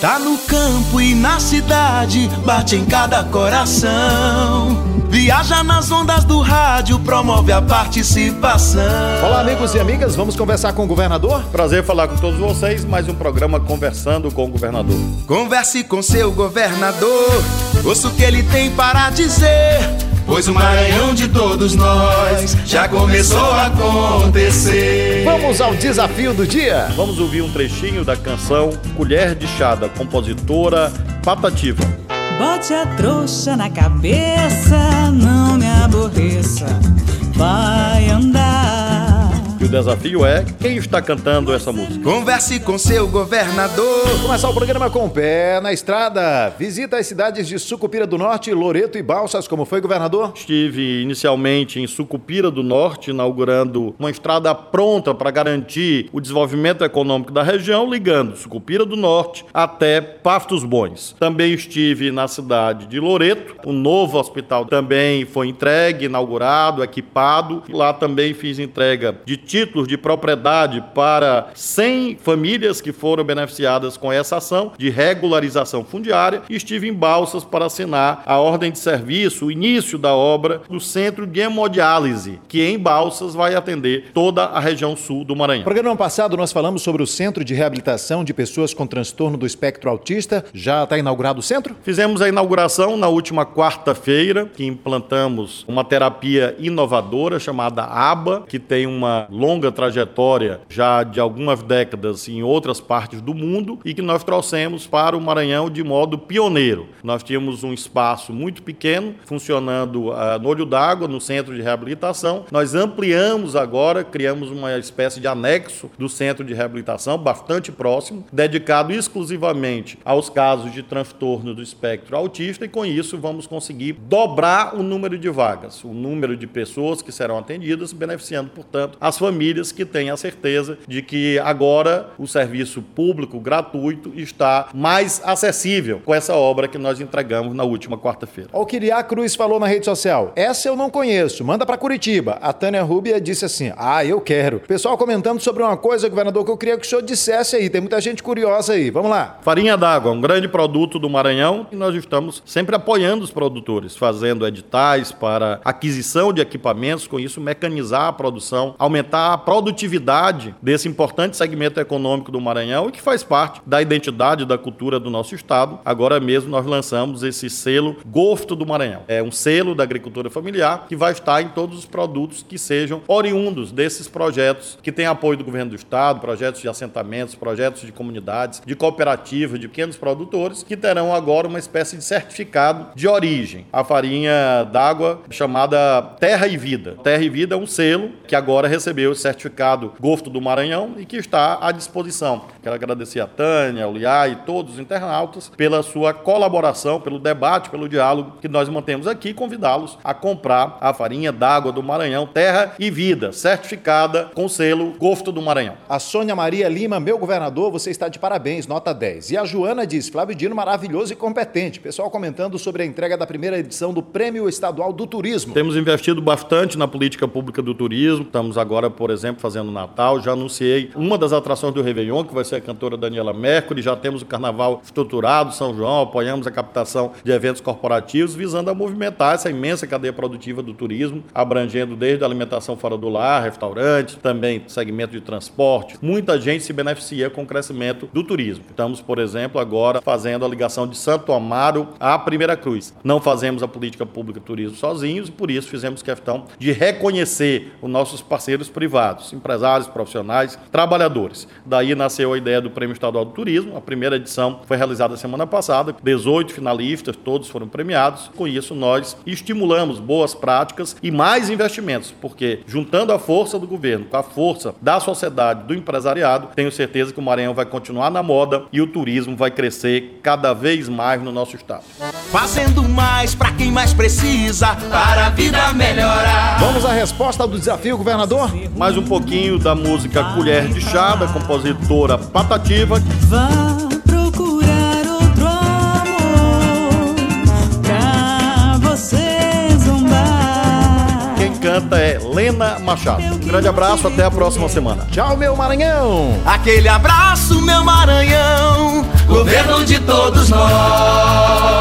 Tá no campo e na cidade, bate em cada coração. Viaja nas ondas do rádio, promove a participação. Olá, amigos e amigas, vamos conversar com o governador? Prazer falar com todos vocês, mais um programa Conversando com o Governador. Converse com seu governador, ouça o que ele tem para dizer. Pois o Maranhão de todos nós já começou a acontecer. Vamos ao desafio do dia. Vamos ouvir um trechinho da canção Colher de Chá, da compositora Patativa. Bote a trouxa na cabeça, não me aborreça, vai andar. O desafio é quem está cantando essa música. Converse com seu governador. Vamos começar o programa com o pé na estrada. Visita as cidades de Sucupira do Norte, Loreto e Balsas. Como foi, governador? Estive inicialmente em Sucupira do Norte, inaugurando uma estrada pronta para garantir o desenvolvimento econômico da região, ligando Sucupira do Norte até Pastos Bons. Também estive na cidade de Loreto, um novo hospital também foi entregue, inaugurado, equipado. Lá também fiz entrega de títulos de propriedade para 100 famílias que foram beneficiadas com essa ação de regularização fundiária e estive em Balsas para assinar a ordem de serviço, o início da obra do Centro de Hemodiálise, que em Balsas vai atender toda a região sul do Maranhão. No programa passado nós falamos sobre o Centro de Reabilitação de Pessoas com Transtorno do Espectro Autista. Já está inaugurado o centro? Fizemos a inauguração na última quarta-feira, que implantamos uma terapia inovadora chamada ABA, que tem uma longa trajetória já de algumas décadas em outras partes do mundo e que nós trouxemos para o Maranhão de modo pioneiro. Nós tínhamos um espaço muito pequeno funcionando uh, no olho d'água, no centro de reabilitação. Nós ampliamos agora, criamos uma espécie de anexo do centro de reabilitação, bastante próximo, dedicado exclusivamente aos casos de transtorno do espectro autista e com isso vamos conseguir dobrar o número de vagas, o número de pessoas que serão atendidas, beneficiando, portanto, as famílias que têm a certeza de que agora o serviço público gratuito está mais acessível com essa obra que nós entregamos na última quarta-feira. O Kiriá Cruz falou na rede social: essa eu não conheço, manda para Curitiba. A Tânia Rubia disse assim: ah, eu quero. Pessoal comentando sobre uma coisa, governador, que eu queria que o senhor dissesse aí. Tem muita gente curiosa aí. Vamos lá. Farinha d'água, um grande produto do Maranhão e nós estamos sempre apoiando os produtores, fazendo editais para aquisição de equipamentos, com isso mecanizar a produção, aumentar a produtividade desse importante segmento econômico do Maranhão e que faz parte da identidade da cultura do nosso estado. Agora mesmo nós lançamos esse selo Gosto do Maranhão. É um selo da agricultura familiar que vai estar em todos os produtos que sejam oriundos desses projetos que têm apoio do governo do estado, projetos de assentamentos, projetos de comunidades, de cooperativas, de pequenos produtores que terão agora uma espécie de certificado de origem. A farinha d'água chamada Terra e Vida. Terra e Vida é um selo que agora recebeu certificado Gosto do Maranhão e que está à disposição. Quero agradecer a Tânia, ao Liá e todos os internautas pela sua colaboração, pelo debate, pelo diálogo que nós mantemos aqui convidá-los a comprar a farinha d'água do Maranhão, Terra e Vida, certificada com selo Gosto do Maranhão. A Sônia Maria Lima, meu governador, você está de parabéns, nota 10. E a Joana diz, Flávio Dino maravilhoso e competente. Pessoal comentando sobre a entrega da primeira edição do Prêmio Estadual do Turismo. Temos investido bastante na política pública do turismo. Estamos agora, por exemplo, fazendo Natal. Já anunciei uma das atrações do Réveillon, que vai ser a cantora Daniela Mercury. Já temos o Carnaval estruturado, São João. Apoiamos a captação de eventos corporativos, visando a movimentar essa imensa cadeia produtiva do turismo, abrangendo desde a alimentação fora do lar, restaurantes, também segmento de transporte. Muita gente se beneficia com o crescimento do turismo. Estamos, por exemplo, agora fazendo a ligação de Santo Amaro à Primeira Cruz. Não fazemos a política pública turismo sozinhos e por isso fizemos questão de reconhecer os nossos parceiros privados, empresários, profissionais, trabalhadores. Daí nasceu a ideia do Prêmio Estadual do Turismo. A primeira edição foi realizada semana passada, 18 finalistas, todos foram premiados. Com isso, nós estimulamos boas práticas e mais investimentos, porque juntando a força do governo com a força da sociedade, do empresariado, tenho certeza que o Maranhão vai continuar na moda e o turismo vai crescer cada vez mais no nosso estado. Fazendo mais para quem mais precisa, para a vida melhorar. Vamos à resposta do desafio, governador? Mais um pouquinho da música Colher de Chá, da compositora Patativa. Vá procurar outro amor pra você zombar. Quem canta é Helena Machado. Um grande abraço, até a próxima semana. Tchau, meu Maranhão! Aquele abraço, meu Maranhão, governo de todos nós.